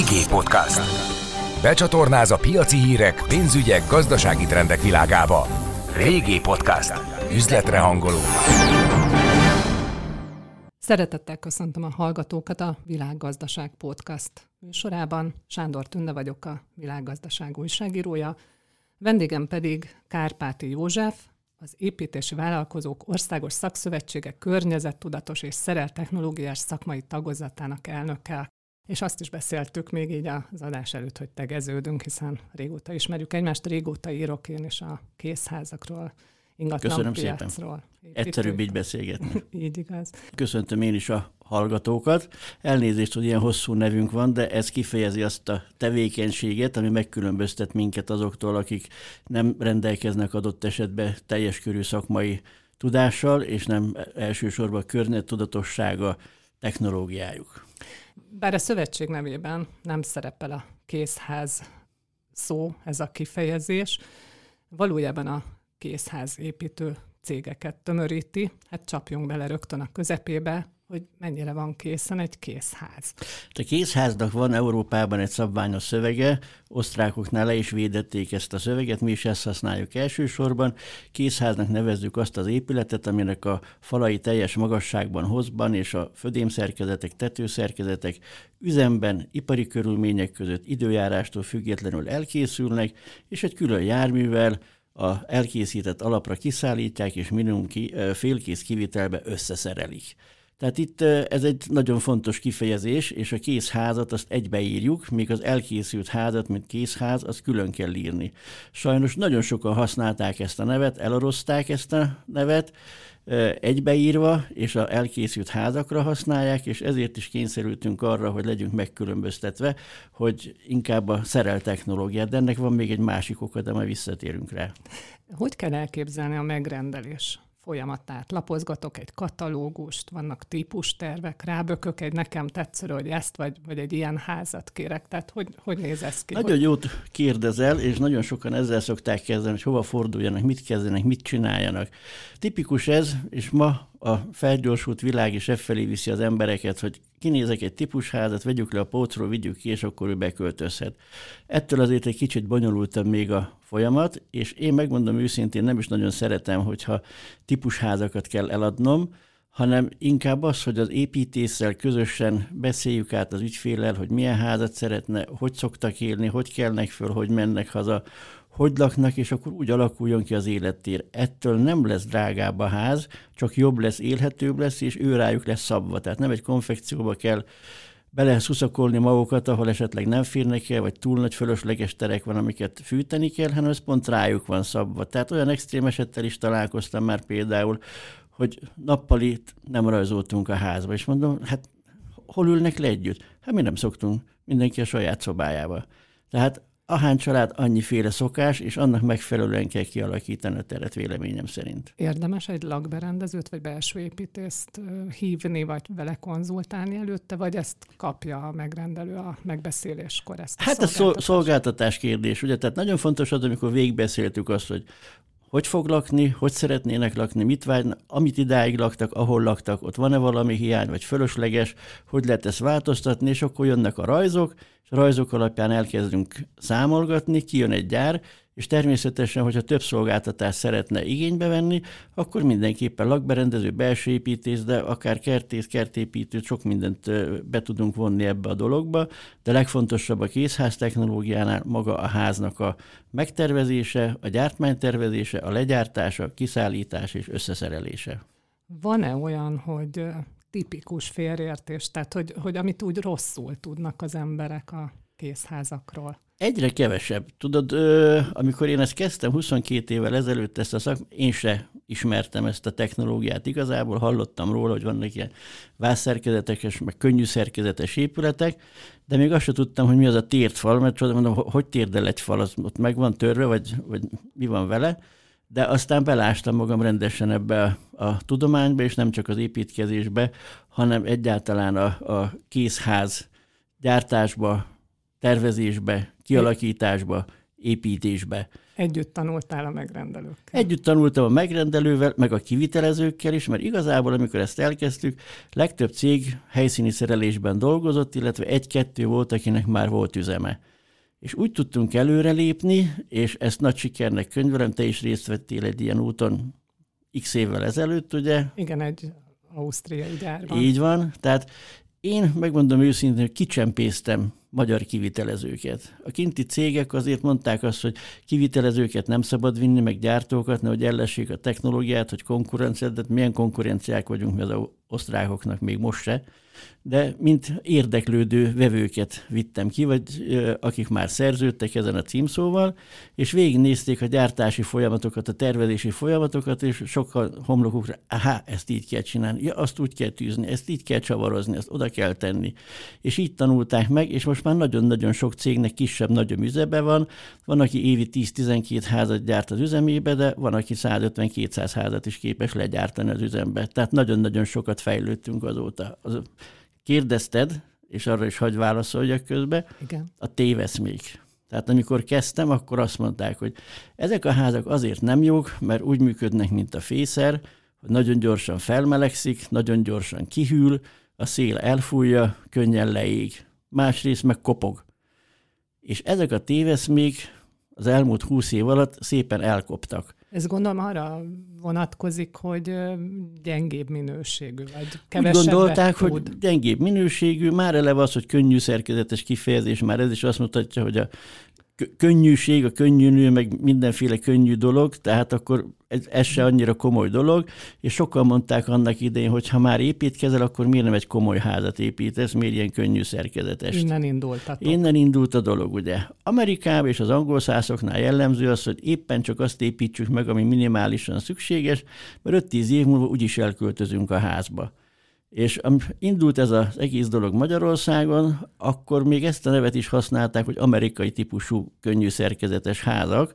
Régi Podcast. Becsatornáz a piaci hírek, pénzügyek, gazdasági trendek világába. Régi Podcast. Üzletre hangoló. Szeretettel köszöntöm a hallgatókat a Világgazdaság Podcast műsorában. Sándor Tünde vagyok a Világgazdaság újságírója, vendégem pedig Kárpáti József, az Építési Vállalkozók Országos Szakszövetsége környezettudatos és szereltechnológiás szakmai tagozatának elnöke. És azt is beszéltük még így az adás előtt, hogy tegeződünk, hiszen régóta ismerjük egymást, régóta írok én is a készházakról, ingatlan Köszönöm piacról. szépen. Egyszerűbb így beszélgetni. így igaz. Köszöntöm én is a hallgatókat. Elnézést, hogy ilyen hosszú nevünk van, de ez kifejezi azt a tevékenységet, ami megkülönböztet minket azoktól, akik nem rendelkeznek adott esetben teljes körű szakmai tudással, és nem elsősorban környezettudatossága technológiájuk. Bár a szövetség nevében nem szerepel a készház szó, ez a kifejezés, valójában a készház építő cégeket tömöríti, hát csapjunk bele rögtön a közepébe, hogy mennyire van készen egy készház. A készháznak van Európában egy szabványos szövege, osztrákoknál le is védették ezt a szöveget, mi is ezt használjuk elsősorban. Készháznak nevezzük azt az épületet, aminek a falai teljes magasságban, hozban és a födémszerkezetek, tetőszerkezetek üzemben, ipari körülmények között időjárástól függetlenül elkészülnek, és egy külön járművel, a elkészített alapra kiszállítják, és minimum ki, félkész kivitelbe összeszerelik. Tehát itt ez egy nagyon fontos kifejezés, és a készházat azt egybeírjuk, míg az elkészült házat, mint készház, azt külön kell írni. Sajnos nagyon sokan használták ezt a nevet, elorozták ezt a nevet, egybeírva, és a elkészült házakra használják, és ezért is kényszerültünk arra, hogy legyünk megkülönböztetve, hogy inkább a szerel technológiát, de ennek van még egy másik oka, de majd visszatérünk rá. Hogy kell elképzelni a megrendelés? Folyamatát. Lapozgatok egy katalógust, vannak típustervek, rábökök egy nekem tetsző, hogy ezt vagy, vagy egy ilyen házat kérek. Tehát hogy, hogy néz ez ki? Nagyon hogy... jót kérdezel, és nagyon sokan ezzel szokták kezdeni, hogy hova forduljanak, mit kezdenek, mit csináljanak. Tipikus ez, és ma a felgyorsult világ is felé viszi az embereket, hogy kinézek egy típusházat, vegyük le a pótról, vigyük ki, és akkor ő beköltözhet. Ettől azért egy kicsit bonyolultabb még a folyamat, és én megmondom őszintén, nem is nagyon szeretem, hogyha típusházakat kell eladnom, hanem inkább az, hogy az építéssel közösen beszéljük át az ügyfélel, hogy milyen házat szeretne, hogy szoktak élni, hogy kelnek föl, hogy mennek haza, hogy laknak, és akkor úgy alakuljon ki az élettér. Ettől nem lesz drágább a ház, csak jobb lesz, élhetőbb lesz, és ő rájuk lesz szabva. Tehát nem egy konfekcióba kell bele szuszakolni magukat, ahol esetleg nem férnek el, vagy túl nagy fölösleges terek van, amiket fűteni kell, hanem ez pont rájuk van szabva. Tehát olyan extrém esettel is találkoztam már például, hogy nappalit nem rajzoltunk a házba, és mondom, hát hol ülnek le együtt? Hát mi nem szoktunk, mindenki a saját szobájába. Tehát ahány család, annyiféle szokás, és annak megfelelően kell kialakítani a teret véleményem szerint. Érdemes egy lakberendezőt vagy belső építészt hívni, vagy vele konzultálni előtte, vagy ezt kapja a megrendelő a megbeszéléskor? Ezt a hát ez szolgáltatás kérdés, ugye? Tehát nagyon fontos az, amikor végigbeszéltük azt, hogy hogy fog lakni, hogy szeretnének lakni, mit vágynak, amit idáig laktak, ahol laktak, ott van-e valami hiány, vagy fölösleges, hogy lehet ezt változtatni, és akkor jönnek a rajzok, és a rajzok alapján elkezdünk számolgatni, kijön egy gyár, és természetesen, hogyha több szolgáltatást szeretne igénybe venni, akkor mindenképpen lakberendező, belső építés, de akár kertész, kertépítő, sok mindent be tudunk vonni ebbe a dologba, de legfontosabb a készház technológiánál maga a háznak a megtervezése, a gyártmánytervezése, a legyártása, kiszállítás és összeszerelése. Van-e olyan, hogy tipikus félreértés, tehát hogy, hogy amit úgy rosszul tudnak az emberek a készházakról? Egyre kevesebb. Tudod, amikor én ezt kezdtem 22 évvel ezelőtt, ezt a szak, én se ismertem ezt a technológiát igazából, hallottam róla, hogy vannak ilyen vászszerkezetes, meg könnyű szerkezetes épületek, de még azt sem tudtam, hogy mi az a tért fal, mert csodál, mondom, hogy térdel egy fal, az ott meg van törve, vagy, vagy mi van vele, de aztán belástam magam rendesen ebbe a, a tudományba, és nem csak az építkezésbe, hanem egyáltalán a, a készház gyártásba, tervezésbe, kialakításba, építésbe. Együtt tanultál a megrendelőkkel? Együtt tanultam a megrendelővel, meg a kivitelezőkkel is, mert igazából, amikor ezt elkezdtük, legtöbb cég helyszíni szerelésben dolgozott, illetve egy-kettő volt, akinek már volt üzeme. És úgy tudtunk előrelépni, és ezt nagy sikernek könyvelem, te is részt vettél egy ilyen úton x évvel ezelőtt, ugye? Igen, egy ausztriai gyárban. Így van, tehát én megmondom őszintén, hogy kicsempésztem magyar kivitelezőket. A kinti cégek azért mondták azt, hogy kivitelezőket nem szabad vinni, meg gyártókat, nehogy ellessék a technológiát, hogy konkurenciát, de milyen konkurenciák vagyunk mi az osztrákoknak még most se de mint érdeklődő vevőket vittem ki, vagy akik már szerződtek ezen a címszóval, és végignézték a gyártási folyamatokat, a tervezési folyamatokat, és sokkal homlokukra, aha, ezt így kell csinálni, ja, azt úgy kell tűzni, ezt így kell csavarozni, ezt oda kell tenni. És így tanulták meg, és most már nagyon-nagyon sok cégnek kisebb, nagyobb üzebe van. Van, aki évi 10-12 házat gyárt az üzemébe, de van, aki 150-200 házat is képes legyártani az üzembe. Tehát nagyon-nagyon sokat fejlődtünk azóta. Az kérdezted, és arra is hagy válaszoljak közbe, Igen. a téveszmék. Tehát amikor kezdtem, akkor azt mondták, hogy ezek a házak azért nem jók, mert úgy működnek, mint a fészer, hogy nagyon gyorsan felmelegszik, nagyon gyorsan kihűl, a szél elfújja, könnyen leég. Másrészt meg kopog. És ezek a téveszmék az elmúlt húsz év alatt szépen elkoptak. Ez gondolom arra vonatkozik, hogy gyengébb minőségű, vagy kevesebbet Úgy gondolták, tud. hogy gyengébb minőségű, már eleve az, hogy könnyű szerkezetes kifejezés, már ez is azt mutatja, hogy a könnyűség, a könnyű nő, meg mindenféle könnyű dolog, tehát akkor ez, ez se annyira komoly dolog, és sokan mondták annak idején, hogy ha már építkezel, akkor miért nem egy komoly házat építesz, miért ilyen könnyű szerkezetes. Innen indultatok. Innen indult a dolog, ugye. Amerikában és az angol szászoknál jellemző az, hogy éppen csak azt építsük meg, ami minimálisan szükséges, mert 5-10 év múlva úgyis elköltözünk a házba. És indult ez az egész dolog Magyarországon, akkor még ezt a nevet is használták, hogy amerikai típusú könnyű szerkezetes házak,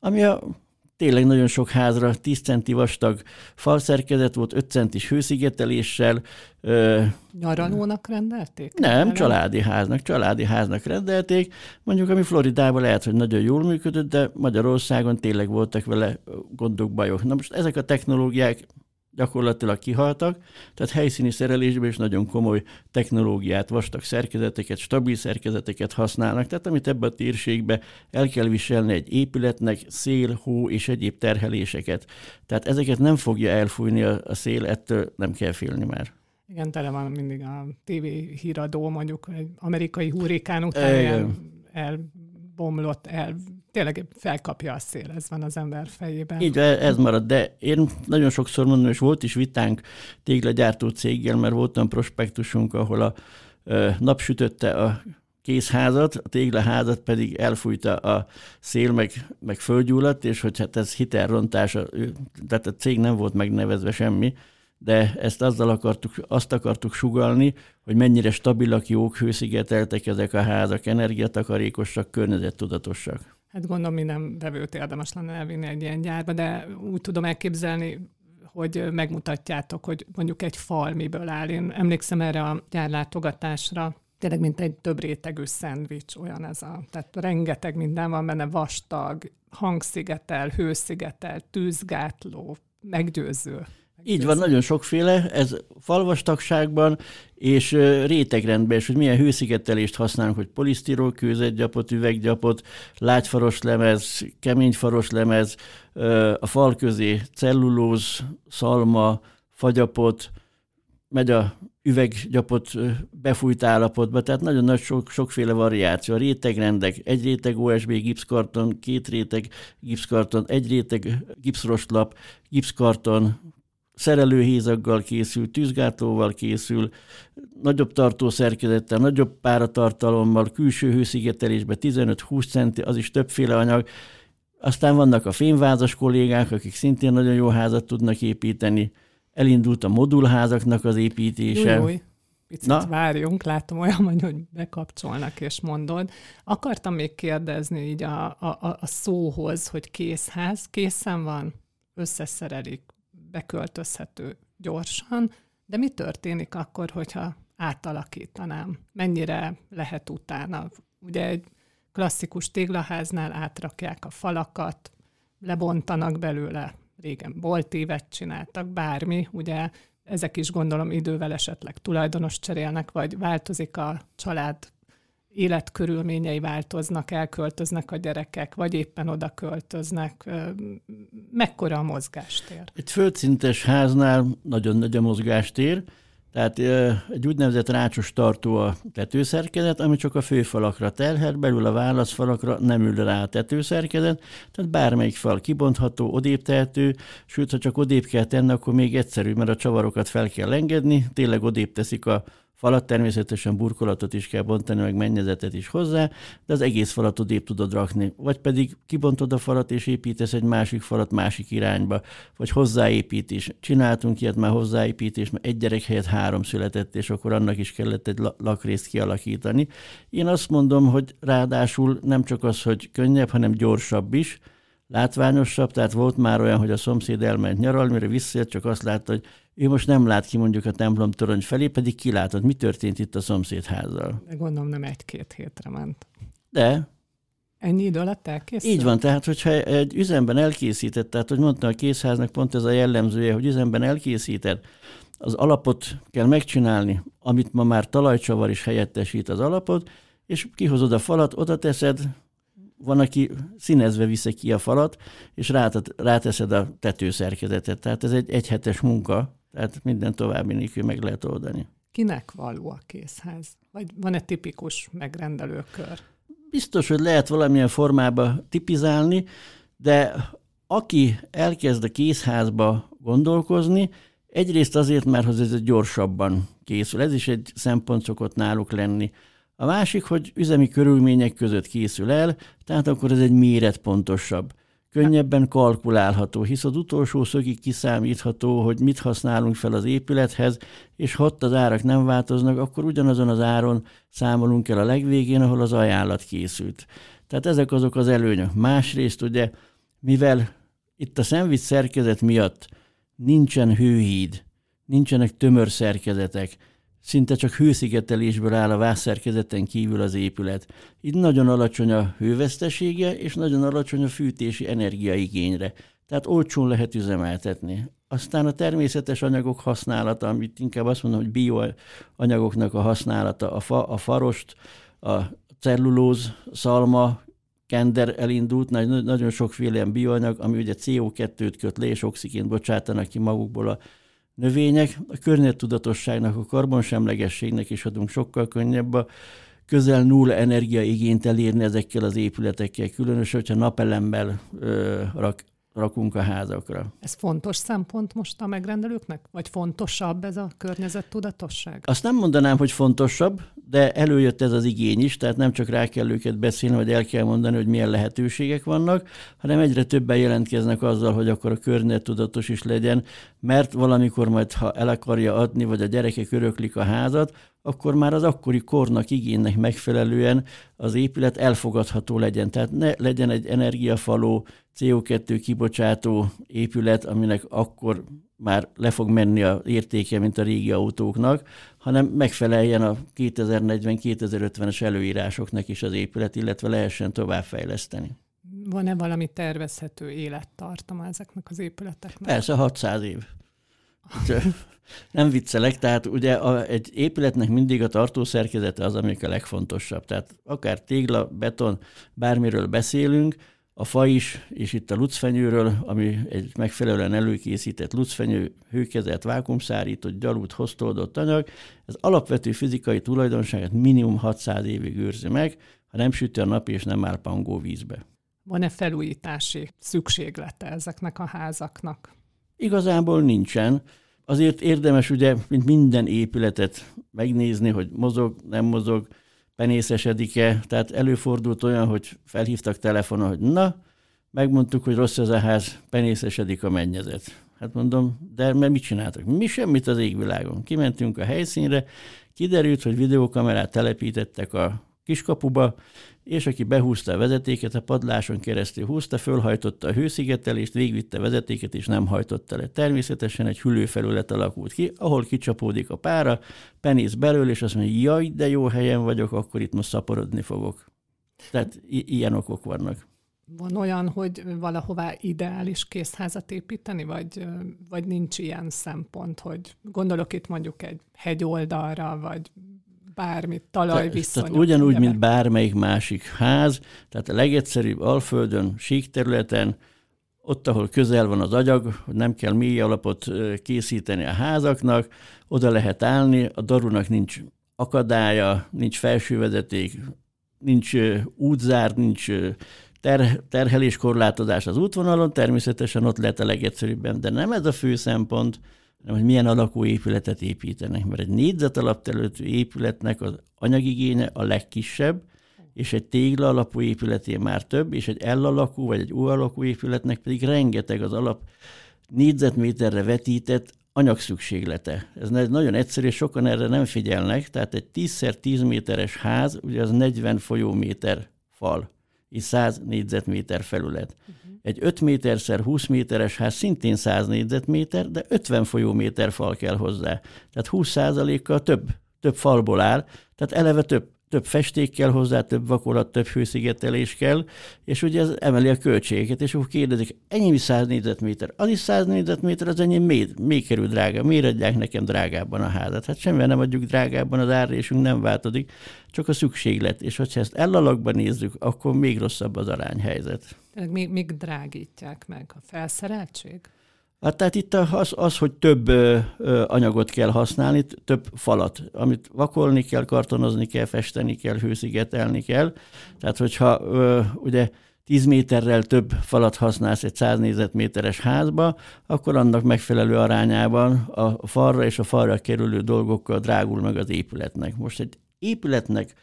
ami a tényleg nagyon sok házra 10 centi vastag falszerkezet volt, 5 centis hőszigeteléssel. Nyaralónak rendelték? Nem, nem, családi háznak, családi háznak rendelték. Mondjuk, ami Floridában lehet, hogy nagyon jól működött, de Magyarországon tényleg voltak vele gondok, bajok. Na most ezek a technológiák gyakorlatilag kihaltak, tehát helyszíni szerelésben is nagyon komoly technológiát, vastag szerkezeteket, stabil szerkezeteket használnak, tehát amit ebben a térségbe el kell viselni egy épületnek, szél, hó és egyéb terheléseket. Tehát ezeket nem fogja elfújni a, a szél, ettől nem kell félni már. Igen, tele van mindig a TV híradó, mondjuk egy amerikai hurrikán után el, elbomlott, el tényleg felkapja a szél, ez van az ember fejében. Így ez marad, de én nagyon sokszor mondom, és volt is vitánk téglagyártó céggel, mert voltam prospektusunk, ahol a nap sütötte a készházat, a téglaházat pedig elfújta a szél, meg, meg földgyulladt, és hogy hát ez hitelrontása, tehát a cég nem volt megnevezve semmi, de ezt azzal akartuk, azt akartuk sugalni, hogy mennyire stabilak, jók, hőszigeteltek ezek a házak, energiatakarékosak, környezettudatosak. Hát gondolom minden vevőt érdemes lenne elvinni egy ilyen gyárba, de úgy tudom elképzelni, hogy megmutatjátok, hogy mondjuk egy fal miből áll. Én emlékszem erre a gyárlátogatásra, tényleg mint egy több rétegű szendvics, olyan ez a, tehát rengeteg minden van benne, vastag, hangszigetel, hőszigetel, tűzgátló, meggyőző. Így van, nagyon sokféle, ez falvastagságban és rétegrendben, és hogy milyen hőszigetelést használunk, hogy polisztirol, kőzetgyapot, üveggyapot, lágyfaros lemez, keményfaros lemez, a fal közé cellulóz, szalma, fagyapot, megy a üveggyapot befújt állapotba, tehát nagyon nagy sok, sokféle variáció. A rétegrendek, egy réteg OSB gipszkarton, két réteg gipszkarton, egy réteg gipszroslap, gipszkarton, szerelőhézaggal készül, tűzgátlóval készül, nagyobb tartószerkezettel, nagyobb páratartalommal, külső hőszigetelésbe 15-20 centi, az is többféle anyag. Aztán vannak a fémvázas kollégák, akik szintén nagyon jó házat tudnak építeni. Elindult a modulházaknak az építése. Jó, jó. Picit Na? várjunk, látom olyan, hogy, hogy bekapcsolnak és mondod. Akartam még kérdezni így a, a, a szóhoz, hogy készház, készen van, összeszerelik, beköltözhető gyorsan, de mi történik akkor, hogyha átalakítanám? Mennyire lehet utána? Ugye egy klasszikus téglaháznál átrakják a falakat, lebontanak belőle, régen boltívet csináltak, bármi, ugye ezek is gondolom idővel esetleg tulajdonos cserélnek, vagy változik a család életkörülményei változnak, elköltöznek a gyerekek, vagy éppen oda költöznek. Mekkora a mozgástér? Egy földszintes háznál nagyon nagy a mozgástér, tehát egy úgynevezett rácsos tartó a tetőszerkezet, ami csak a főfalakra terhel, belül a válaszfalakra nem ül rá a tetőszerkezet, tehát bármelyik fal kibontható, odébb tehető, sőt, ha csak odébb kell tenni, akkor még egyszerű, mert a csavarokat fel kell engedni, tényleg odébb teszik a falat, természetesen burkolatot is kell bontani, meg mennyezetet is hozzá, de az egész falat odébb tudod rakni. Vagy pedig kibontod a falat, és építesz egy másik falat másik irányba, vagy hozzáépítés. Csináltunk ilyet már hozzáépítés, mert egy gyerek helyett három született, és akkor annak is kellett egy lakrészt kialakítani. Én azt mondom, hogy ráadásul nem csak az, hogy könnyebb, hanem gyorsabb is, látványosabb, tehát volt már olyan, hogy a szomszéd elment nyaralni, mire visszajött, csak azt látta, hogy ő most nem lát ki mondjuk a templom torony felé, pedig kilátod, mi történt itt a szomszéd házzal. De gondolom nem egy-két hétre ment. De. Ennyi idő alatt elkészült? Így van, tehát hogyha egy üzemben elkészített, tehát hogy mondta a készháznak pont ez a jellemzője, hogy üzemben elkészített, az alapot kell megcsinálni, amit ma már talajcsavar is helyettesít az alapot, és kihozod a falat, oda teszed, van, aki színezve viszi ki a falat, és ráteszed a tetőszerkezetet. Tehát ez egy egyhetes munka, tehát minden további nélkül meg lehet oldani. Kinek való a készház? Vagy van-e tipikus megrendelőkör? Biztos, hogy lehet valamilyen formába tipizálni, de aki elkezd a készházba gondolkozni, egyrészt azért, mert ez gyorsabban készül. Ez is egy szempont szokott náluk lenni. A másik, hogy üzemi körülmények között készül el, tehát akkor ez egy méretpontosabb könnyebben kalkulálható, hisz az utolsó szögig kiszámítható, hogy mit használunk fel az épülethez, és ha ott az árak nem változnak, akkor ugyanazon az áron számolunk el a legvégén, ahol az ajánlat készült. Tehát ezek azok az előnyök. Másrészt ugye, mivel itt a szemvisz szerkezet miatt nincsen hőhíd, nincsenek tömör szerkezetek, Szinte csak hőszigetelésből áll a vászszerkezeten kívül az épület. Itt nagyon alacsony a hővesztesége, és nagyon alacsony a fűtési energiaigényre. Tehát olcsón lehet üzemeltetni. Aztán a természetes anyagok használata, amit inkább azt mondom, hogy bioanyagoknak a használata, a, fa, a farost, a cellulóz, szalma, kender elindult, nagyon sokféle ilyen bioanyag, ami ugye CO2-t köt le, és oxigént bocsátanak ki magukból a növények. A környezettudatosságnak, a karbonsemlegességnek is adunk sokkal könnyebb a közel nulla energiaigényt elérni ezekkel az épületekkel, különösen, hogyha napelemmel ö, rak, rakunk a házakra. Ez fontos szempont most a megrendelőknek? Vagy fontosabb ez a környezettudatosság? Azt nem mondanám, hogy fontosabb, de előjött ez az igény is, tehát nem csak rá kell őket beszélni, vagy el kell mondani, hogy milyen lehetőségek vannak, hanem egyre többen jelentkeznek azzal, hogy akkor a környezettudatos is legyen, mert valamikor majd, ha el akarja adni, vagy a gyerekek öröklik a házat, akkor már az akkori kornak, igénynek megfelelően az épület elfogadható legyen. Tehát ne legyen egy energiafaló, CO2 kibocsátó épület, aminek akkor már le fog menni a értéke, mint a régi autóknak, hanem megfeleljen a 2040-2050-es előírásoknak is az épület, illetve lehessen továbbfejleszteni. Van-e valami tervezhető élettartama ezeknek az épületeknek? Persze, 600 év. Nem viccelek, tehát ugye a, egy épületnek mindig a tartószerkezete az, amik a legfontosabb. Tehát akár tégla, beton, bármiről beszélünk, a fa is, és itt a lucfenyőről, ami egy megfelelően előkészített lucfenyő, hőkezelt, vákumszárított, gyalút, hoztoldott anyag, ez alapvető fizikai tulajdonságát minimum 600 évig őrzi meg, ha nem süti a nap és nem áll pangó vízbe. Van-e felújítási szükséglete ezeknek a házaknak? Igazából nincsen. Azért érdemes ugye, mint minden épületet megnézni, hogy mozog, nem mozog, penészesedik-e. Tehát előfordult olyan, hogy felhívtak telefonon, hogy na, megmondtuk, hogy rossz ez a ház, penészesedik a mennyezet. Hát mondom, de mert mit csináltak? Mi semmit az égvilágon. Kimentünk a helyszínre, kiderült, hogy videókamerát telepítettek a kiskapuba, és aki behúzta a vezetéket, a padláson keresztül húzta, fölhajtotta a hőszigetelést, végvitte a vezetéket, és nem hajtotta le. Természetesen egy hüllőfelület alakult ki, ahol kicsapódik a pára, penész belőle, és azt mondja, jaj, de jó helyen vagyok, akkor itt most szaporodni fogok. Tehát i- ilyen okok vannak. Van olyan, hogy valahová ideális készházat építeni, vagy, vagy nincs ilyen szempont, hogy gondolok itt mondjuk egy hegyoldalra, vagy bármit, talajviszonyok. Tehát ugyanúgy, mint bármelyik másik ház, tehát a legegyszerűbb alföldön, sík területen, ott, ahol közel van az agyag, hogy nem kell mély alapot készíteni a házaknak, oda lehet állni, a darunak nincs akadálya, nincs felsővezeték, nincs útzár, nincs ter- terheléskorlátozás az útvonalon, természetesen ott lehet a legegyszerűbben, de nem ez a fő szempont, hanem hogy milyen alakú épületet építenek. Mert egy négyzet alapterületű épületnek az anyagigénye a legkisebb, és egy tégla alapú épületé már több, és egy L alakú vagy egy U alakú épületnek pedig rengeteg az alap négyzetméterre vetített anyagszükséglete. Ez nagyon egyszerű, sokan erre nem figyelnek, tehát egy 10x10 méteres ház, ugye az 40 folyóméter fal, és 100 négyzetméter felület. Uh-huh. Egy 5 méterszer 20 méteres ház szintén 100 négyzetméter, de 50 folyóméter fal kell hozzá. Tehát 20% kal több, több falból áll, tehát eleve több több festék kell hozzá, több vakolat, több hőszigetelés kell, és ugye ez emeli a költségeket, és akkor kérdezik, ennyi 100 négyzetméter, az is 100 négyzetméter, az ennyi még, még kerül drága, miért adják nekem drágábban a házat? Hát semmivel nem adjuk drágábban, az árrésünk nem változik, csak a szükséglet, és hogyha ezt ellalakban nézzük, akkor még rosszabb az arányhelyzet. Még, még drágítják meg a felszereltség? Hát tehát itt az, az hogy több ö, ö, anyagot kell használni, több falat, amit vakolni kell, kartonozni kell, festeni kell, hőszigetelni kell. Tehát hogyha ö, ugye 10 méterrel több falat használsz egy 100 négyzetméteres házba, akkor annak megfelelő arányában a falra és a falra kerülő dolgokkal drágul meg az épületnek. Most egy épületnek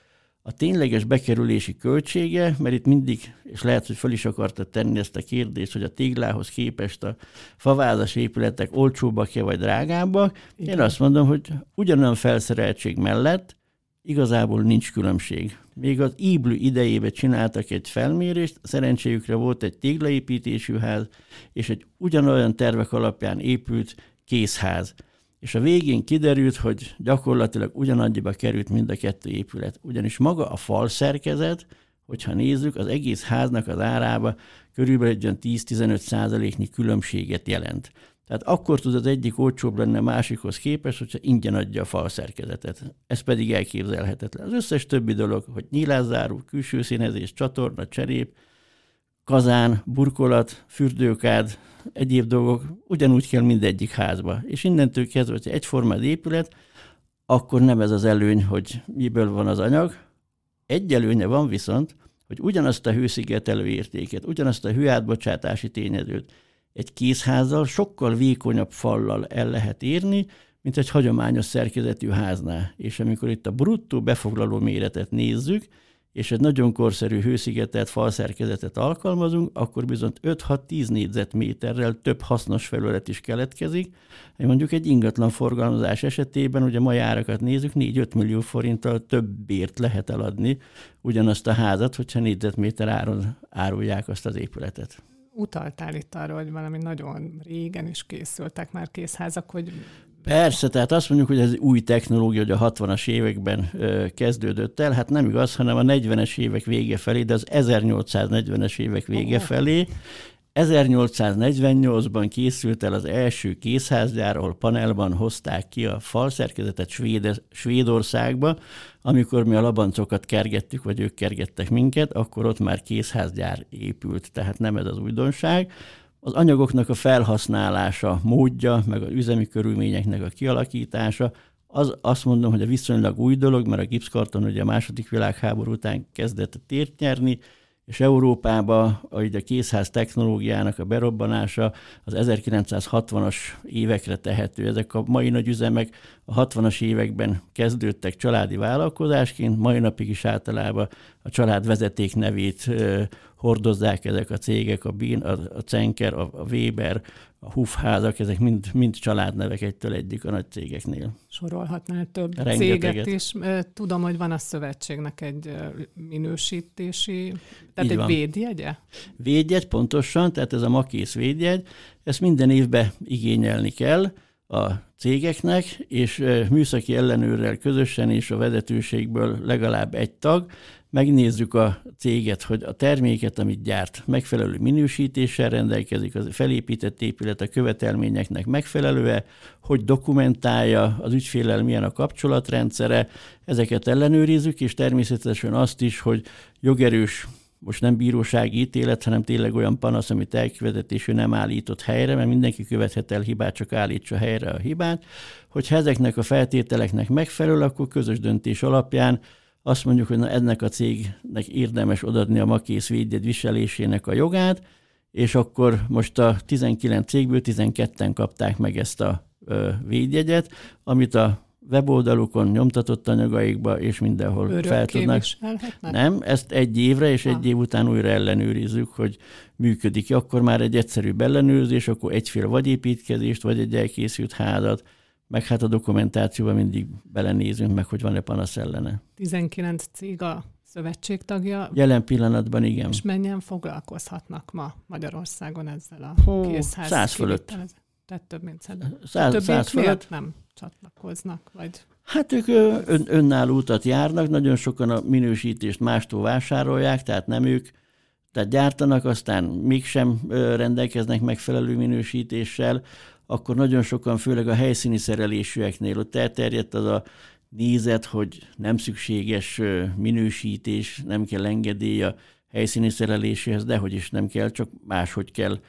a tényleges bekerülési költsége, mert itt mindig, és lehet, hogy fel is akarta tenni ezt a kérdést, hogy a téglához képest a favázas épületek olcsóbbak-e vagy drágábbak, Igen. én azt mondom, hogy ugyanolyan felszereltség mellett igazából nincs különbség. Még az Iblü idejében csináltak egy felmérést, szerencséjükre volt egy téglaépítésű ház, és egy ugyanolyan tervek alapján épült készház és a végén kiderült, hogy gyakorlatilag ugyanannyiba került mind a kettő épület. Ugyanis maga a fal szerkezet, hogyha nézzük, az egész háznak az árába körülbelül egy 10-15 százaléknyi különbséget jelent. Tehát akkor tud az egyik olcsóbb lenne másikhoz képest, hogyha ingyen adja a fal szerkezetet. Ez pedig elképzelhetetlen. Az összes többi dolog, hogy nyílászáró, külső színezés, csatorna, cserép, kazán, burkolat, fürdőkád, egyéb dolgok ugyanúgy kell mindegyik házba. És innentől kezdve, hogyha egyforma épület, akkor nem ez az előny, hogy miből van az anyag. Egy előnye van viszont, hogy ugyanazt a hőszigetelő értéket, ugyanazt a hőátbocsátási tényezőt egy kézházzal sokkal vékonyabb fallal el lehet érni, mint egy hagyományos szerkezetű háznál. És amikor itt a bruttó befoglaló méretet nézzük, és egy nagyon korszerű hőszigetelt falszerkezetet alkalmazunk, akkor bizony 5-6-10 négyzetméterrel több hasznos felület is keletkezik. Mondjuk egy ingatlan forgalmazás esetében, ugye mai árakat nézzük, 4-5 millió forinttal több bért lehet eladni ugyanazt a házat, hogyha négyzetméter áron árulják azt az épületet utaltál itt arra, hogy valami nagyon régen is készültek már készházak, hogy Persze, tehát azt mondjuk, hogy ez új technológia, hogy a 60-as években kezdődött el, hát nem igaz, hanem a 40-es évek vége felé, de az 1840-es évek vége felé. 1848-ban készült el az első készházgyár, ahol panelban hozták ki a falszerkezetet Svéd, Svédországba. Amikor mi a labancokat kergettük, vagy ők kergettek minket, akkor ott már készházgyár épült, tehát nem ez az újdonság az anyagoknak a felhasználása, módja, meg az üzemi körülményeknek a kialakítása, az azt mondom, hogy a viszonylag új dolog, mert a gipszkarton ugye a második világháború után kezdett tért nyerni, és Európába a, a készház technológiának a berobbanása az 1960-as évekre tehető. Ezek a mai nagy üzemek a 60-as években kezdődtek családi vállalkozásként, mai napig is általában a család vezeték nevét hordozzák ezek a cégek, a Bin, a, a Cenker, a, a Weber, a Hufházak, ezek mind, mind családnevek egytől egyik a nagy cégeknél. Sorolhatnál több Rengeteget. céget is. Tudom, hogy van a szövetségnek egy minősítési, tehát Így egy van. védjegye? Védjegy, pontosan, tehát ez a makész védjegy, ezt minden évben igényelni kell, a cégeknek, és műszaki ellenőrrel közösen és a vezetőségből legalább egy tag, megnézzük a céget, hogy a terméket, amit gyárt, megfelelő minősítéssel rendelkezik, az felépített épület a követelményeknek megfelelőe, hogy dokumentálja az ügyfélel, milyen a kapcsolatrendszere, ezeket ellenőrizzük, és természetesen azt is, hogy jogerős most nem bírósági ítélet, hanem tényleg olyan panasz, amit elkövetett, és ő nem állított helyre, mert mindenki követhet el hibát, csak állítsa helyre a hibát. Hogyha ezeknek a feltételeknek megfelel, akkor közös döntés alapján azt mondjuk, hogy na, ennek a cégnek érdemes odadni a makész védjegy viselésének a jogát, és akkor most a 19 cégből 12-en kapták meg ezt a védjegyet, amit a weboldalukon, nyomtatott anyagaikba, és mindenhol Örökké fel tudnak. Nem, ezt egy évre, és egy év után újra ellenőrizzük, hogy működik. Akkor már egy egyszerűbb ellenőrzés, akkor egyféle vagy építkezést, vagy egy elkészült házat, meg hát a dokumentációban mindig belenézünk meg, hogy van-e panasz ellene. 19 cég a szövetség tagja. Jelen pillanatban igen. És mennyien foglalkozhatnak ma Magyarországon ezzel a Hú, készház? Száz fölött. Tehát több mint száz. Száz, száz fölött. nem csatlakoznak? Vagy... Hát ők ön, önálló utat járnak, nagyon sokan a minősítést mástól vásárolják, tehát nem ők, tehát gyártanak, aztán mégsem rendelkeznek megfelelő minősítéssel, akkor nagyon sokan, főleg a helyszíni szerelésűeknél ott elterjedt az a nézet, hogy nem szükséges minősítés, nem kell engedély a helyszíni szereléséhez, de hogy is nem kell, csak máshogy kell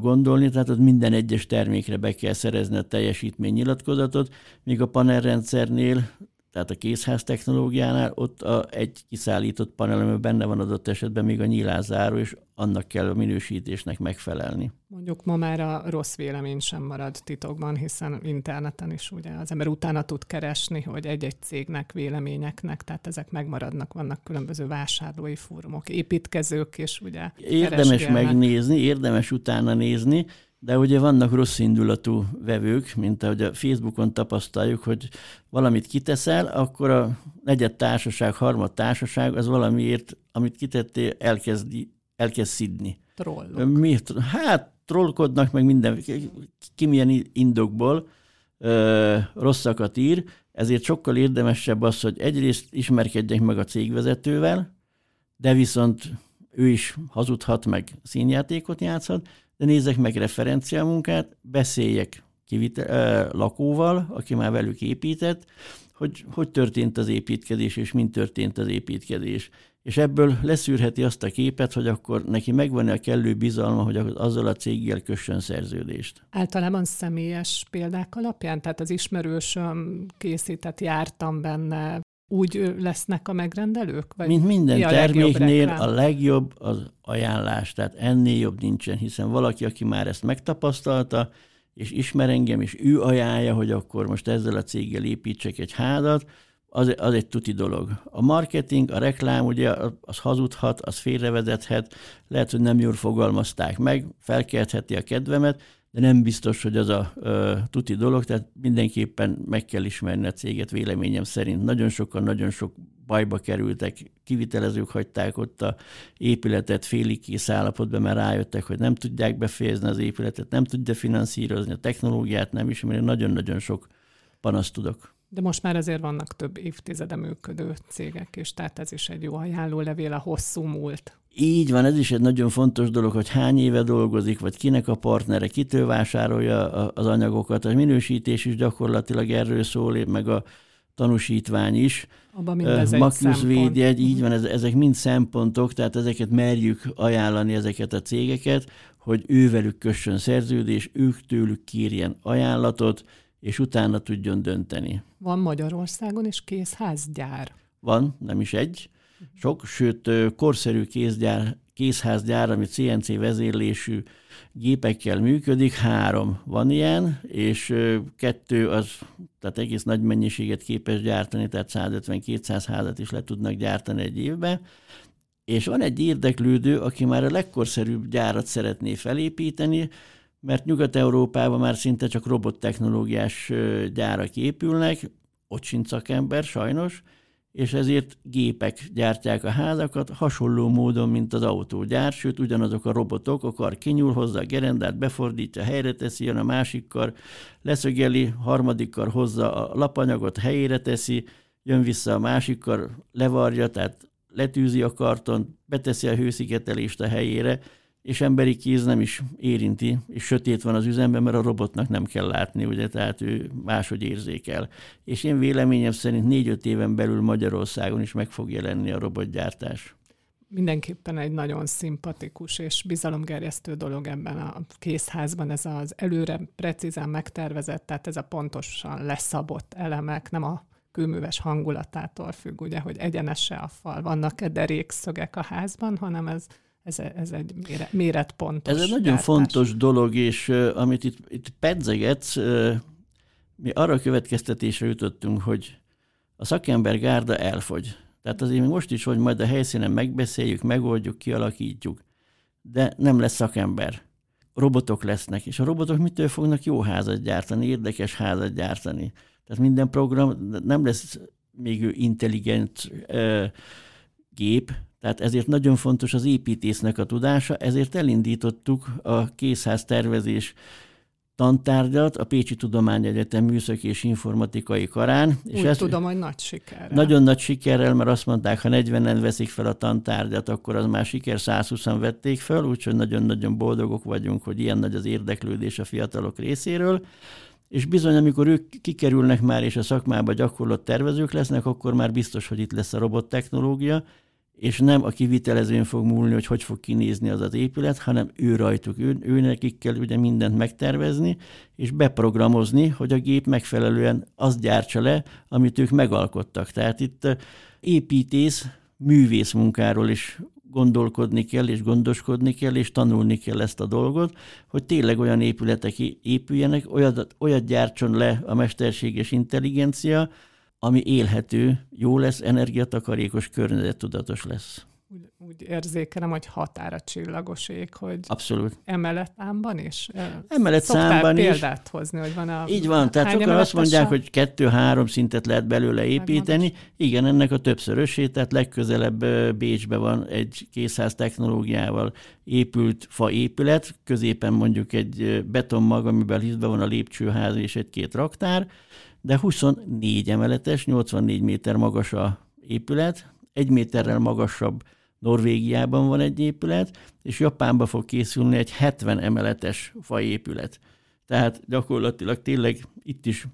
gondolni, tehát ott minden egyes termékre be kell szerezni a teljesítménynyilatkozatot, míg a panelrendszernél tehát a készház technológiánál ott a, egy kiszállított panel, amiben benne van adott esetben még a nyílászáró, és annak kell a minősítésnek megfelelni. Mondjuk ma már a rossz vélemény sem marad titokban, hiszen interneten is ugye az ember utána tud keresni, hogy egy-egy cégnek, véleményeknek, tehát ezek megmaradnak, vannak különböző vásárlói fórumok, építkezők, és ugye Érdemes megnézni, érdemes utána nézni, de ugye vannak rossz indulatú vevők, mint ahogy a Facebookon tapasztaljuk, hogy valamit kiteszel, akkor a negyed társaság, harmad társaság az valamiért, amit kitettél, elkezdi, elkezd szidni. Trollok. Miért? Hát trollkodnak, meg minden, ki milyen indokból ö, rosszakat ír, ezért sokkal érdemesebb az, hogy egyrészt ismerkedjek meg a cégvezetővel, de viszont ő is hazudhat, meg színjátékot játszhat, de nézzek meg referenciamunkát, beszéljek kivite, lakóval, aki már velük épített, hogy hogy történt az építkezés, és mint történt az építkezés. És ebből leszűrheti azt a képet, hogy akkor neki megvan-e a kellő bizalma, hogy azzal a céggel kössön szerződést. Általában személyes példák alapján, tehát az ismerősöm készített, jártam benne, úgy lesznek a megrendelők? Vagy Mint minden a terméknél a legjobb az ajánlás, tehát ennél jobb nincsen, hiszen valaki, aki már ezt megtapasztalta, és ismer engem, és ő ajánlja, hogy akkor most ezzel a céggel építsek egy házat, az, az egy tuti dolog. A marketing, a reklám, ugye az hazudhat, az félrevezethet, lehet, hogy nem jól fogalmazták meg, felkeltheti a kedvemet, de nem biztos, hogy az a ö, tuti dolog, tehát mindenképpen meg kell ismerni a céget véleményem szerint. Nagyon sokan, nagyon sok bajba kerültek, kivitelezők hagyták ott a épületet félig kész állapotban, mert rájöttek, hogy nem tudják befejezni az épületet, nem tudja finanszírozni, a technológiát nem ismeri, nagyon-nagyon sok panaszt tudok. De most már azért vannak több évtizede működő cégek, és tehát ez is egy jó ajánlólevél a hosszú múlt. Így van, ez is egy nagyon fontos dolog, hogy hány éve dolgozik, vagy kinek a partnere, kitől vásárolja az anyagokat. A minősítés is gyakorlatilag erről szól, meg a tanúsítvány is. Abban mindez uh, védjegy, így van, ezek mind szempontok, tehát ezeket merjük ajánlani ezeket a cégeket, hogy ővelük kössön szerződés, ők tőlük kérjen ajánlatot, és utána tudjon dönteni. Van Magyarországon is készházgyár? Van, nem is egy. Sok, sőt, korszerű kézgyár, készházgyár, ami CNC vezérlésű gépekkel működik, három van ilyen, és kettő az, tehát egész nagy mennyiséget képes gyártani, tehát 150-200 házat is le tudnak gyártani egy évben, és van egy érdeklődő, aki már a legkorszerűbb gyárat szeretné felépíteni, mert Nyugat-Európában már szinte csak robottechnológiás gyárak épülnek, ott sincs szakember sajnos, és ezért gépek gyártják a házakat, hasonló módon, mint az autógyár, sőt, ugyanazok a robotok, a kar kinyúl hozzá a gerendát, befordítja, helyre teszi, jön a másik kar, leszögeli, harmadik kar hozza a lapanyagot, helyére teszi, jön vissza a másik kar, levarja, tehát letűzi a karton, beteszi a hőszigetelést a helyére, és emberi kéz nem is érinti, és sötét van az üzemben, mert a robotnak nem kell látni, ugye, tehát ő máshogy érzékel. És én véleményem szerint négy-öt éven belül Magyarországon is meg fog jelenni a robotgyártás. Mindenképpen egy nagyon szimpatikus és bizalomgerjesztő dolog ebben a készházban, ez az előre precízen megtervezett, tehát ez a pontosan leszabott elemek, nem a kőműves hangulatától függ, ugye, hogy egyenese a fal, vannak-e derékszögek a házban, hanem ez ez, ez egy méret, méretpontos. Ez egy nagyon gyártás. fontos dolog, és uh, amit itt, itt pedzegetsz, uh, mi arra a következtetésre jutottunk, hogy a szakember gárda elfogy. Tehát azért mi most is, hogy majd a helyszínen megbeszéljük, megoldjuk, kialakítjuk, de nem lesz szakember. Robotok lesznek, és a robotok mitől fognak jó házat gyártani, érdekes házat gyártani. Tehát minden program nem lesz még ő intelligent uh, gép, tehát ezért nagyon fontos az építésznek a tudása, ezért elindítottuk a készház tervezés tantárgyat a Pécsi Tudományegyetem Műszaki és Informatikai Karán. Úgy és ezt tudom, hogy nagy sikerrel. Nagyon nagy sikerrel, mert azt mondták, ha 40-en veszik fel a tantárgyat, akkor az már siker, 120-an vették fel, úgyhogy nagyon-nagyon boldogok vagyunk, hogy ilyen nagy az érdeklődés a fiatalok részéről. És bizony, amikor ők kikerülnek már, és a szakmába gyakorlott tervezők lesznek, akkor már biztos, hogy itt lesz a robottechnológia, és nem a kivitelezőn fog múlni, hogy hogy fog kinézni az az épület, hanem ő rajtuk, ő, ő nekik kell ugye mindent megtervezni, és beprogramozni, hogy a gép megfelelően azt gyártsa le, amit ők megalkottak. Tehát itt építész, művész munkáról is gondolkodni kell, és gondoskodni kell, és tanulni kell ezt a dolgot, hogy tényleg olyan épületek épüljenek, olyat, olyat gyártson le a mesterséges intelligencia, ami élhető, jó lesz, energiatakarékos, környezettudatos lesz. Úgy, úgy érzékelem, hogy határa csillagos ég, hogy Abszolút. emeletszámban is? Emeletszámban példát is. hozni, hogy van a... Így van, tehát sokan azt mondják, hogy kettő-három szintet lehet belőle építeni. Igen, ennek a többszörösét, tehát legközelebb Bécsbe van egy készház technológiával épült fa épület, középen mondjuk egy betonmag, amiben hiszbe van a lépcsőház és egy-két raktár, de 24 emeletes, 84 méter magas a épület, egy méterrel magasabb Norvégiában van egy épület, és Japánba fog készülni egy 70 emeletes faépület. Tehát gyakorlatilag tényleg itt is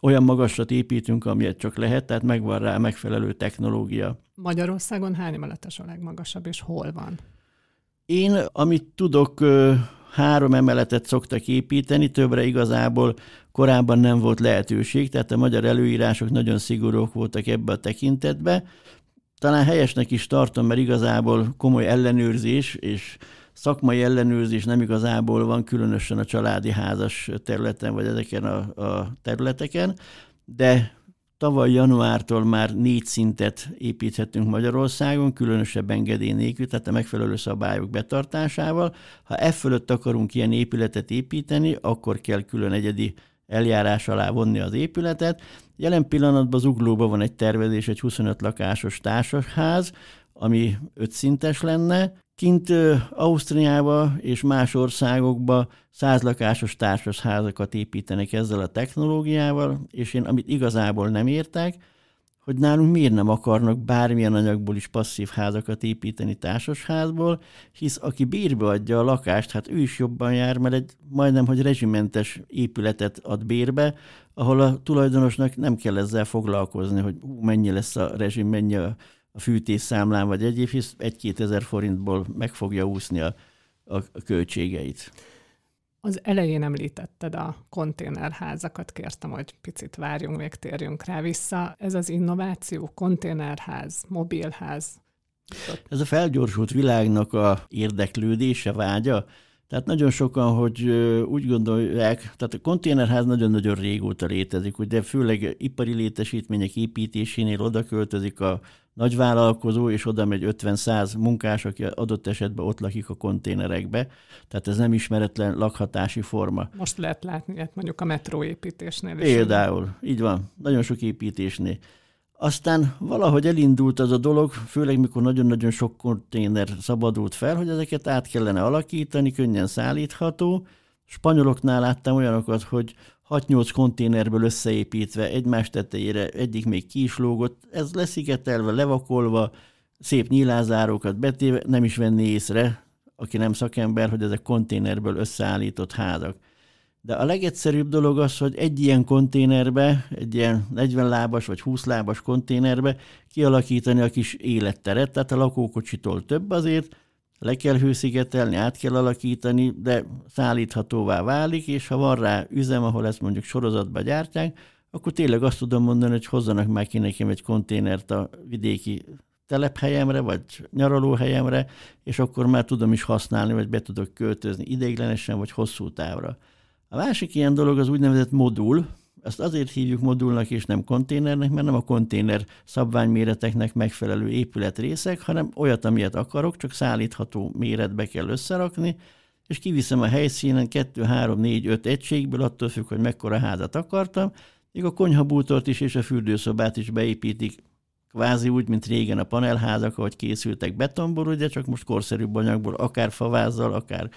olyan magasat építünk, amilyet csak lehet, tehát megvan rá megfelelő technológia. Magyarországon hány emeletes a legmagasabb, és hol van? Én, amit tudok, három emeletet szoktak építeni, többre igazából korábban nem volt lehetőség, tehát a magyar előírások nagyon szigorúak voltak ebbe a tekintetbe. Talán helyesnek is tartom, mert igazából komoly ellenőrzés és szakmai ellenőrzés nem igazából van, különösen a családi házas területen, vagy ezeken a, a területeken, de Tavaly januártól már négy szintet építhetünk Magyarországon, különösebb engedély nélkül, tehát a megfelelő szabályok betartásával. Ha e fölött akarunk ilyen épületet építeni, akkor kell külön egyedi eljárás alá vonni az épületet. Jelen pillanatban az Uglóban van egy tervezés, egy 25 lakásos társasház, ami ötszintes lenne. Kint Ausztriába és más országokba százlakásos társasházakat építenek ezzel a technológiával, és én amit igazából nem értek, hogy nálunk miért nem akarnak bármilyen anyagból is passzív házakat építeni társasházból, hisz aki bérbe adja a lakást, hát ő is jobban jár, mert egy majdnem, hogy rezsimentes épületet ad bérbe, ahol a tulajdonosnak nem kell ezzel foglalkozni, hogy ú, mennyi lesz a rezsim, mennyi a, a fűtésszámlán, vagy egyéb, hisz egy-két ezer forintból meg fogja úszni a, a, a költségeit. Az elején említetted a konténerházakat, kértem, hogy picit várjunk, még térjünk rá vissza. Ez az innováció, konténerház, mobilház. Ez a felgyorsult világnak a érdeklődése, vágya, tehát nagyon sokan, hogy úgy gondolják, tehát a konténerház nagyon-nagyon régóta létezik, ugye főleg ipari létesítmények építésénél oda költözik a nagyvállalkozó, és oda megy 50-100 munkás, aki adott esetben ott lakik a konténerekbe. Tehát ez nem ismeretlen lakhatási forma. Most lehet látni, hát mondjuk a metróépítésnél is. Például, így van, nagyon sok építésnél. Aztán valahogy elindult az a dolog, főleg mikor nagyon-nagyon sok konténer szabadult fel, hogy ezeket át kellene alakítani, könnyen szállítható. Spanyoloknál láttam olyanokat, hogy 6-8 konténerből összeépítve egymás tetejére, egyik még ki is lógott, ez leszigetelve, levakolva, szép nyilázárókat betéve, nem is venni észre, aki nem szakember, hogy ezek konténerből összeállított házak. De a legegyszerűbb dolog az, hogy egy ilyen konténerbe, egy ilyen 40 lábas vagy 20 lábas konténerbe kialakítani a kis életteret, tehát a lakókocsitól több azért, le kell hőszigetelni, át kell alakítani, de szállíthatóvá válik, és ha van rá üzem, ahol ezt mondjuk sorozatba gyártják, akkor tényleg azt tudom mondani, hogy hozzanak már ki nekem egy konténert a vidéki telephelyemre, vagy nyaralóhelyemre, és akkor már tudom is használni, vagy be tudok költözni ideiglenesen, vagy hosszú távra. A másik ilyen dolog az úgynevezett modul, ezt azért hívjuk modulnak és nem konténernek, mert nem a konténer szabványméreteknek megfelelő épületrészek, hanem olyat, amilyet akarok, csak szállítható méretbe kell összerakni, és kiviszem a helyszínen 2, 3, 4, 5 egységből, attól függ, hogy mekkora házat akartam, még a konyhabútort is és a fürdőszobát is beépítik. Kvázi úgy, mint régen a panelházak, ahogy készültek betonból, ugye csak most korszerűbb anyagból, akár favázzal, akár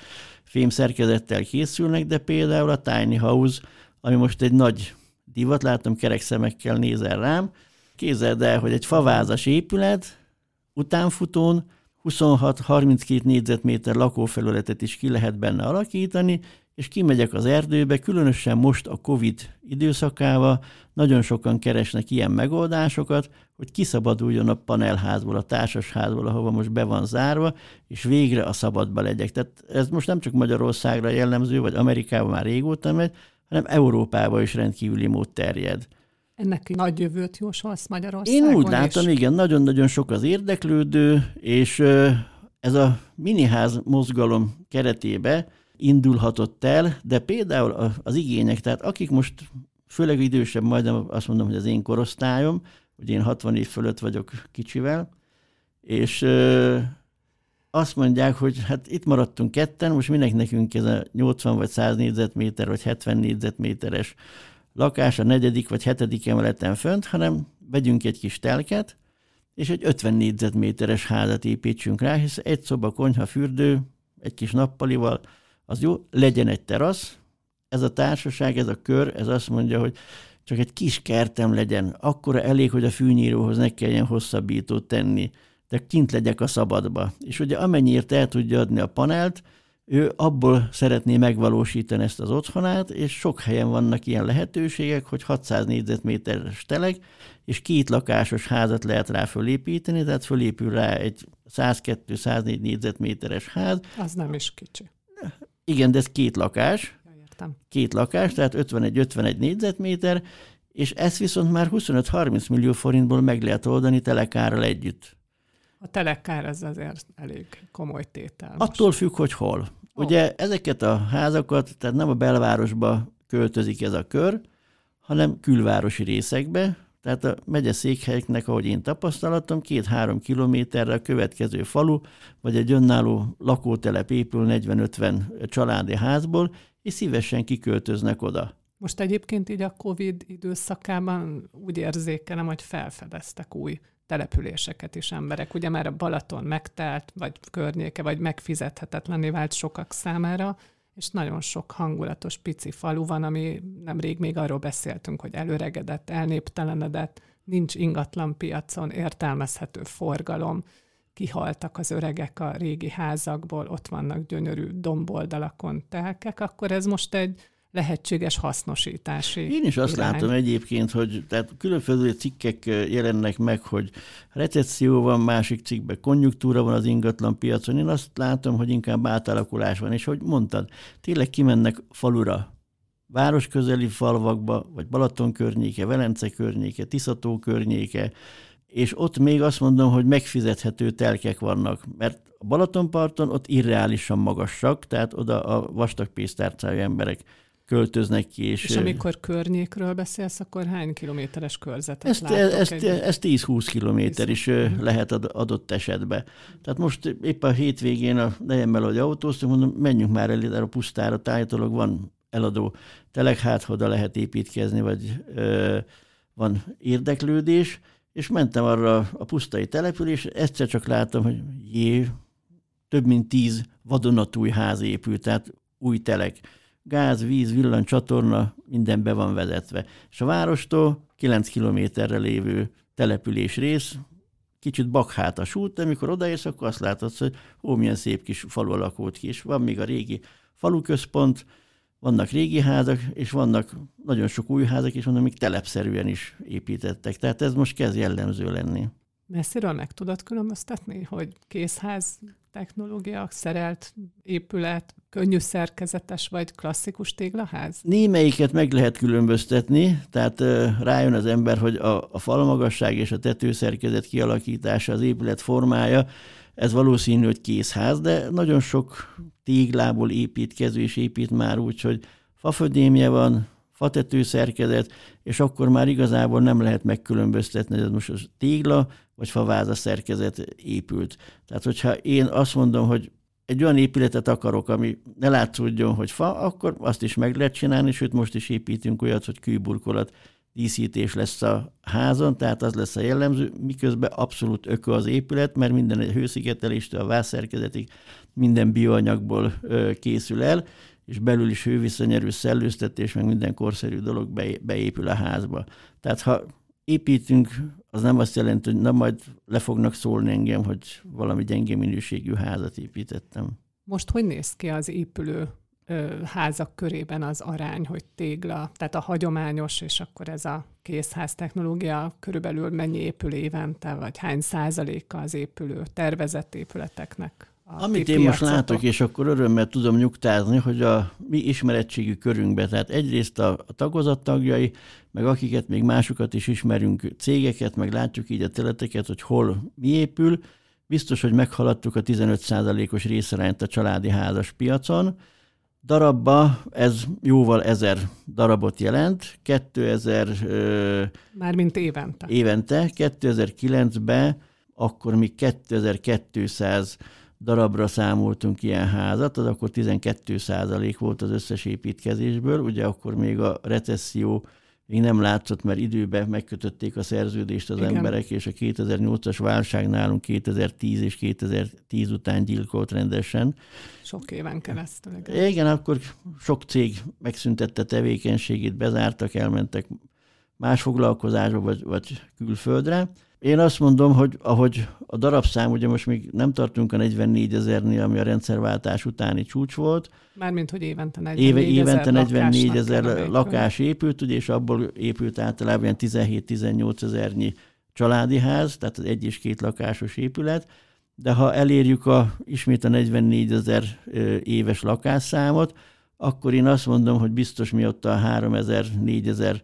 fémszerkezettel készülnek, de például a tiny house, ami most egy nagy divat, látom kerek szemekkel nézel rám, képzeld el, hogy egy favázas épület utánfutón 26-32 négyzetméter lakófelületet is ki lehet benne alakítani, és kimegyek az erdőbe, különösen most a Covid időszakával nagyon sokan keresnek ilyen megoldásokat, hogy kiszabaduljon a panelházból, a társasházból, ahova most be van zárva, és végre a szabadba legyek. Tehát ez most nem csak Magyarországra jellemző, vagy Amerikában már régóta megy, hanem Európában is rendkívüli mód terjed. Ennek nagy jövőt jósolsz Magyarországon Én úgy látom, is? igen, nagyon-nagyon sok az érdeklődő, és ez a miniház mozgalom keretébe indulhatott el, de például az igények, tehát akik most főleg idősebb, majdnem azt mondom, hogy az én korosztályom, hogy én 60 év fölött vagyok kicsivel, és azt mondják, hogy hát itt maradtunk ketten, most minek nekünk ez a 80 vagy 100 négyzetméter, vagy 70 négyzetméteres lakás a negyedik vagy hetedik emeleten fönt, hanem vegyünk egy kis telket, és egy 50 négyzetméteres házat építsünk rá, hisz egy szoba, konyha, fürdő, egy kis nappalival, az jó, legyen egy terasz, ez a társaság, ez a kör, ez azt mondja, hogy csak egy kis kertem legyen, akkor elég, hogy a fűnyíróhoz ne kelljen hosszabbítót tenni, de kint legyek a szabadba. És ugye amennyiért el tudja adni a panelt, ő abból szeretné megvalósítani ezt az otthonát, és sok helyen vannak ilyen lehetőségek, hogy 600 négyzetméteres teleg, és két lakásos házat lehet rá fölépíteni, tehát fölépül rá egy 102-104 négyzetméteres ház. Az nem is kicsi. Igen, de ez két lakás. Ja, értem. Két lakás, tehát 51-51 négyzetméter, és ezt viszont már 25-30 millió forintból meg lehet oldani telekárral együtt. A telekár ez azért elég komoly tétel. Most. Attól függ, hogy hol. Oh. Ugye ezeket a házakat, tehát nem a belvárosba költözik ez a kör, hanem külvárosi részekbe, tehát a megye székhelyeknek, ahogy én tapasztalatom, két-három kilométerre a következő falu, vagy egy önálló lakótelep épül 40-50 családi házból, és szívesen kiköltöznek oda. Most egyébként így a COVID időszakában úgy érzékelem, hogy felfedeztek új településeket is emberek. Ugye már a Balaton megtelt, vagy környéke, vagy megfizethetetlenné vált sokak számára, és nagyon sok hangulatos pici falu van, ami nemrég még arról beszéltünk, hogy előregedett, elnéptelenedett, nincs ingatlan piacon, értelmezhető forgalom, kihaltak az öregek a régi házakból, ott vannak gyönyörű domboldalakon telkek, akkor ez most egy lehetséges hasznosítási Én is azt irány. látom egyébként, hogy tehát különböző cikkek jelennek meg, hogy recesszió van, másik cikkben konjunktúra van az ingatlan piacon. Én azt látom, hogy inkább átalakulás van, és hogy mondtad, tényleg kimennek falura, város közeli falvakba, vagy Balaton környéke, Velence környéke, Tiszató környéke, és ott még azt mondom, hogy megfizethető telkek vannak, mert a Balatonparton ott irreálisan magasak, tehát oda a vastag pénztárcájú emberek költöznek ki. És, és amikor környékről beszélsz, akkor hány kilométeres körzetet ezt, látok? Ezt, egy... ezt 10-20 kilométer is lehet adott esetben. Tehát most épp a hétvégén a nejemmel, hogy autóztunk, mondom, menjünk már el a pusztára, tájtolog van eladó teleg, hát oda lehet építkezni, vagy ö, van érdeklődés, és mentem arra a pusztai település, egyszer csak láttam, hogy jé, több mint tíz vadonatúj ház épült, tehát új telek. Gáz, víz, villan, csatorna, minden be van vezetve. És a várostól 9 kilométerre lévő település rész, kicsit bakhátas út, de amikor odaérsz, akkor azt látod, hogy ó, milyen szép kis falu alakult ki, és van még a régi faluközpont, vannak régi házak, és vannak nagyon sok új házak, és mondom, még telepszerűen is építettek. Tehát ez most kezd jellemző lenni. Messziről meg tudod különböztetni, hogy készház technológia, szerelt épület, könnyű szerkezetes vagy klasszikus téglaház? Némelyiket meg lehet különböztetni, tehát rájön az ember, hogy a, a falmagasság és a tetőszerkezet kialakítása, az épület formája, ez valószínű, hogy készház, de nagyon sok téglából építkező és épít már úgy, hogy fafödémje van, fatető szerkezet, és akkor már igazából nem lehet megkülönböztetni, hogy ez most az tégla vagy faváza szerkezet épült. Tehát, hogyha én azt mondom, hogy egy olyan épületet akarok, ami ne látszódjon, hogy fa, akkor azt is meg lehet csinálni, sőt most is építünk olyat, hogy kőburkolat díszítés lesz a házon, tehát az lesz a jellemző, miközben abszolút ökö az épület, mert minden egy hőszigeteléstől a vázszerkezetig minden bioanyagból készül el, és belül is hőviszonyerő szellőztetés, meg minden korszerű dolog beépül a házba. Tehát ha építünk, az nem azt jelenti, hogy na majd le fognak szólni engem, hogy valami gyenge minőségű házat építettem. Most hogy néz ki az épülő házak körében az arány, hogy tégla, tehát a hagyományos, és akkor ez a készház technológia körülbelül mennyi épül évente, vagy hány százaléka az épülő tervezett épületeknek? Amit én most látok, és akkor örömmel tudom nyugtázni, hogy a mi ismerettségi körünkben, tehát egyrészt a, a tagozat tagjai, meg akiket még másokat is ismerünk, cégeket, meg látjuk így a teleteket, hogy hol mi épül, biztos, hogy meghaladtuk a 15%-os részarányt a családi házas piacon, Darabba ez jóval ezer darabot jelent. 2000... Mármint évente. Évente. 2009-ben akkor mi 2200 darabra számoltunk ilyen házat, az akkor 12 százalék volt az összes építkezésből, ugye akkor még a recesszió még nem látszott, mert időben megkötötték a szerződést az Igen. emberek, és a 2008-as válság nálunk 2010 és 2010 után gyilkolt rendesen. Sok éven keresztül. Igen, Igen akkor sok cég megszüntette tevékenységét, bezártak, elmentek más foglalkozásba, vagy, vagy külföldre. Én azt mondom, hogy ahogy a darabszám, ugye most még nem tartunk a 44 ezernél, ami a rendszerváltás utáni csúcs volt. Mármint, hogy évente 44 Éve, évente 44 ezer lakás épült, ugye, és abból épült általában 17-18 ezernyi családi ház, tehát az egy és két lakásos épület, de ha elérjük a, ismét a 44 ezer éves lakásszámot, akkor én azt mondom, hogy biztos mi ott a 3 ezer, 4 ezer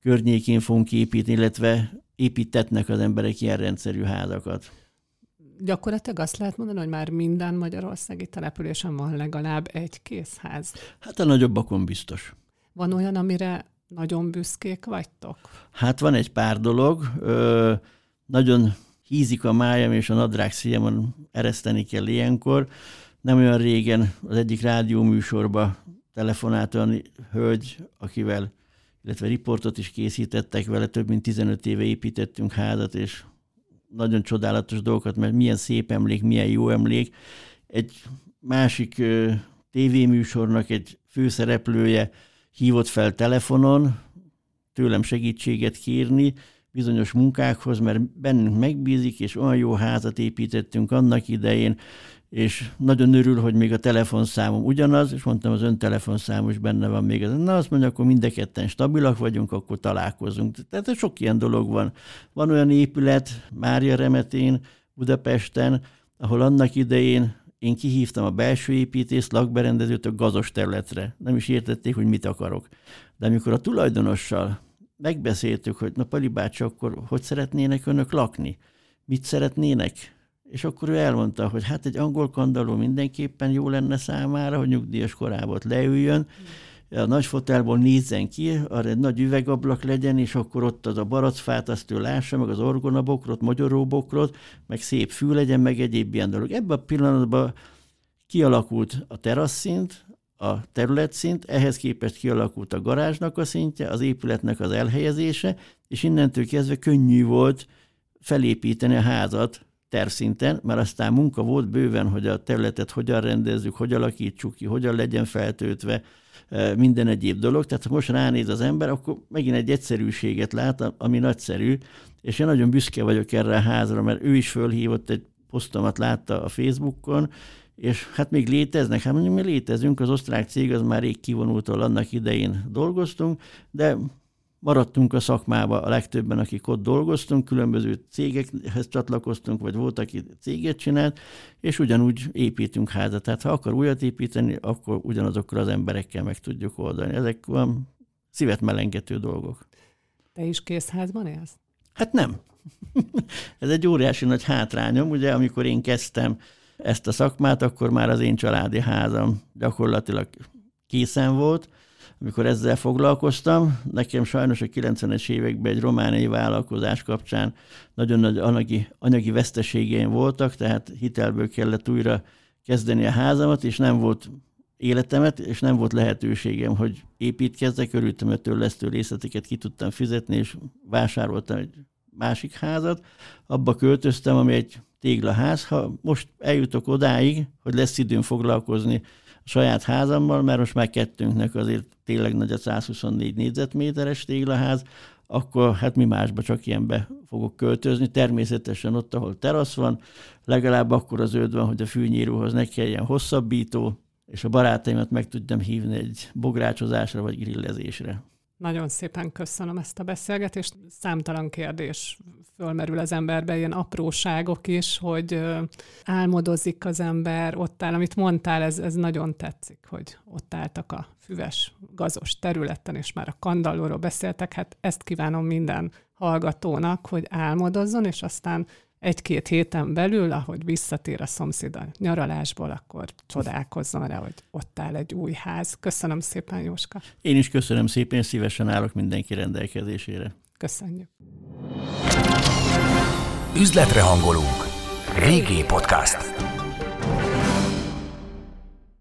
környékén fogunk építeni, illetve építetnek az emberek ilyen rendszerű házakat. Gyakorlatilag azt lehet mondani, hogy már minden magyarországi településen van legalább egy készház. Hát a nagyobbakon biztos. Van olyan, amire nagyon büszkék vagytok? Hát van egy pár dolog. Ö, nagyon hízik a májam, és a nadrág szíjamon ereszteni kell ilyenkor. Nem olyan régen az egyik rádióműsorba telefonált olyan hölgy, akivel illetve riportot is készítettek vele, több mint 15 éve építettünk házat, és nagyon csodálatos dolgokat, mert milyen szép emlék, milyen jó emlék. Egy másik tévéműsornak egy főszereplője hívott fel telefonon, tőlem segítséget kérni bizonyos munkákhoz, mert bennünk megbízik, és olyan jó házat építettünk annak idején, és nagyon örül, hogy még a telefonszámom ugyanaz, és mondtam, az ön telefonszám is benne van még. Na, azt mondja, akkor mind ketten stabilak vagyunk, akkor találkozunk. Tehát sok ilyen dolog van. Van olyan épület, Mária Remetén, Budapesten, ahol annak idején én kihívtam a belső építést, lakberendezőt a gazos területre. Nem is értették, hogy mit akarok. De amikor a tulajdonossal megbeszéltük, hogy na Pali bácsi, akkor hogy szeretnének önök lakni? Mit szeretnének? És akkor ő elmondta, hogy hát egy angol kandalló mindenképpen jó lenne számára, hogy nyugdíjas korában leüljön, a nagy fotelból nézzen ki, arra egy nagy üvegablak legyen, és akkor ott az a baracfát, azt ő lássa, meg az orgonabokrot, magyaróbokrot, meg szép fű legyen, meg egyéb ilyen dolog. Ebben a pillanatban kialakult a terasszint, a területszint, ehhez képest kialakult a garázsnak a szintje, az épületnek az elhelyezése, és innentől kezdve könnyű volt felépíteni a házat tervszinten, mert aztán munka volt bőven, hogy a területet hogyan rendezzük, hogy alakítsuk ki, hogyan legyen feltöltve, minden egyéb dolog. Tehát ha most ránéz az ember, akkor megint egy egyszerűséget lát, ami nagyszerű, és én nagyon büszke vagyok erre a házra, mert ő is fölhívott, egy posztomat látta a Facebookon, és hát még léteznek, hát mondjuk mi létezünk, az osztrák cég az már rég kivonult, annak idején dolgoztunk, de maradtunk a szakmába a legtöbben, akik ott dolgoztunk, különböző cégekhez csatlakoztunk, vagy volt, aki céget csinált, és ugyanúgy építünk házat. Tehát ha akar újat építeni, akkor ugyanazokkal az emberekkel meg tudjuk oldani. Ezek olyan szívet melengető dolgok. Te is készházban élsz? Hát nem. Ez egy óriási nagy hátrányom, ugye, amikor én kezdtem ezt a szakmát, akkor már az én családi házam gyakorlatilag készen volt, amikor ezzel foglalkoztam. Nekem sajnos a 90-es években egy romániai vállalkozás kapcsán nagyon nagy anyagi, anyagi veszteségeim voltak, tehát hitelből kellett újra kezdeni a házamat, és nem volt életemet, és nem volt lehetőségem, hogy építkezzek, örültem, hogy törlesztő részleteket ki tudtam fizetni, és vásároltam egy másik házat, abba költöztem, ami egy téglaház. Ha most eljutok odáig, hogy lesz időm foglalkozni a saját házammal, mert most már kettőnknek azért tényleg nagy a 124 négyzetméteres téglaház, akkor hát mi másba csak ilyenbe fogok költözni. Természetesen ott, ahol terasz van, legalább akkor az öd van, hogy a fűnyíróhoz ne kelljen hosszabbító, és a barátaimat meg tudjam hívni egy bográcsozásra vagy grillezésre. Nagyon szépen köszönöm ezt a beszélgetést. Számtalan kérdés fölmerül az emberbe, ilyen apróságok is, hogy álmodozik az ember, ott áll, amit mondtál, ez, ez nagyon tetszik, hogy ott álltak a füves, gazos területen, és már a kandallóról beszéltek, hát ezt kívánom minden hallgatónak, hogy álmodozzon, és aztán egy-két héten belül, ahogy visszatér a szomszéd a nyaralásból, akkor csodálkozzon rá, hogy ott áll egy új ház. Köszönöm szépen, Jóska. Én is köszönöm szépen, szívesen állok mindenki rendelkezésére. Köszönjük. Üzletre hangolunk. Régi podcast.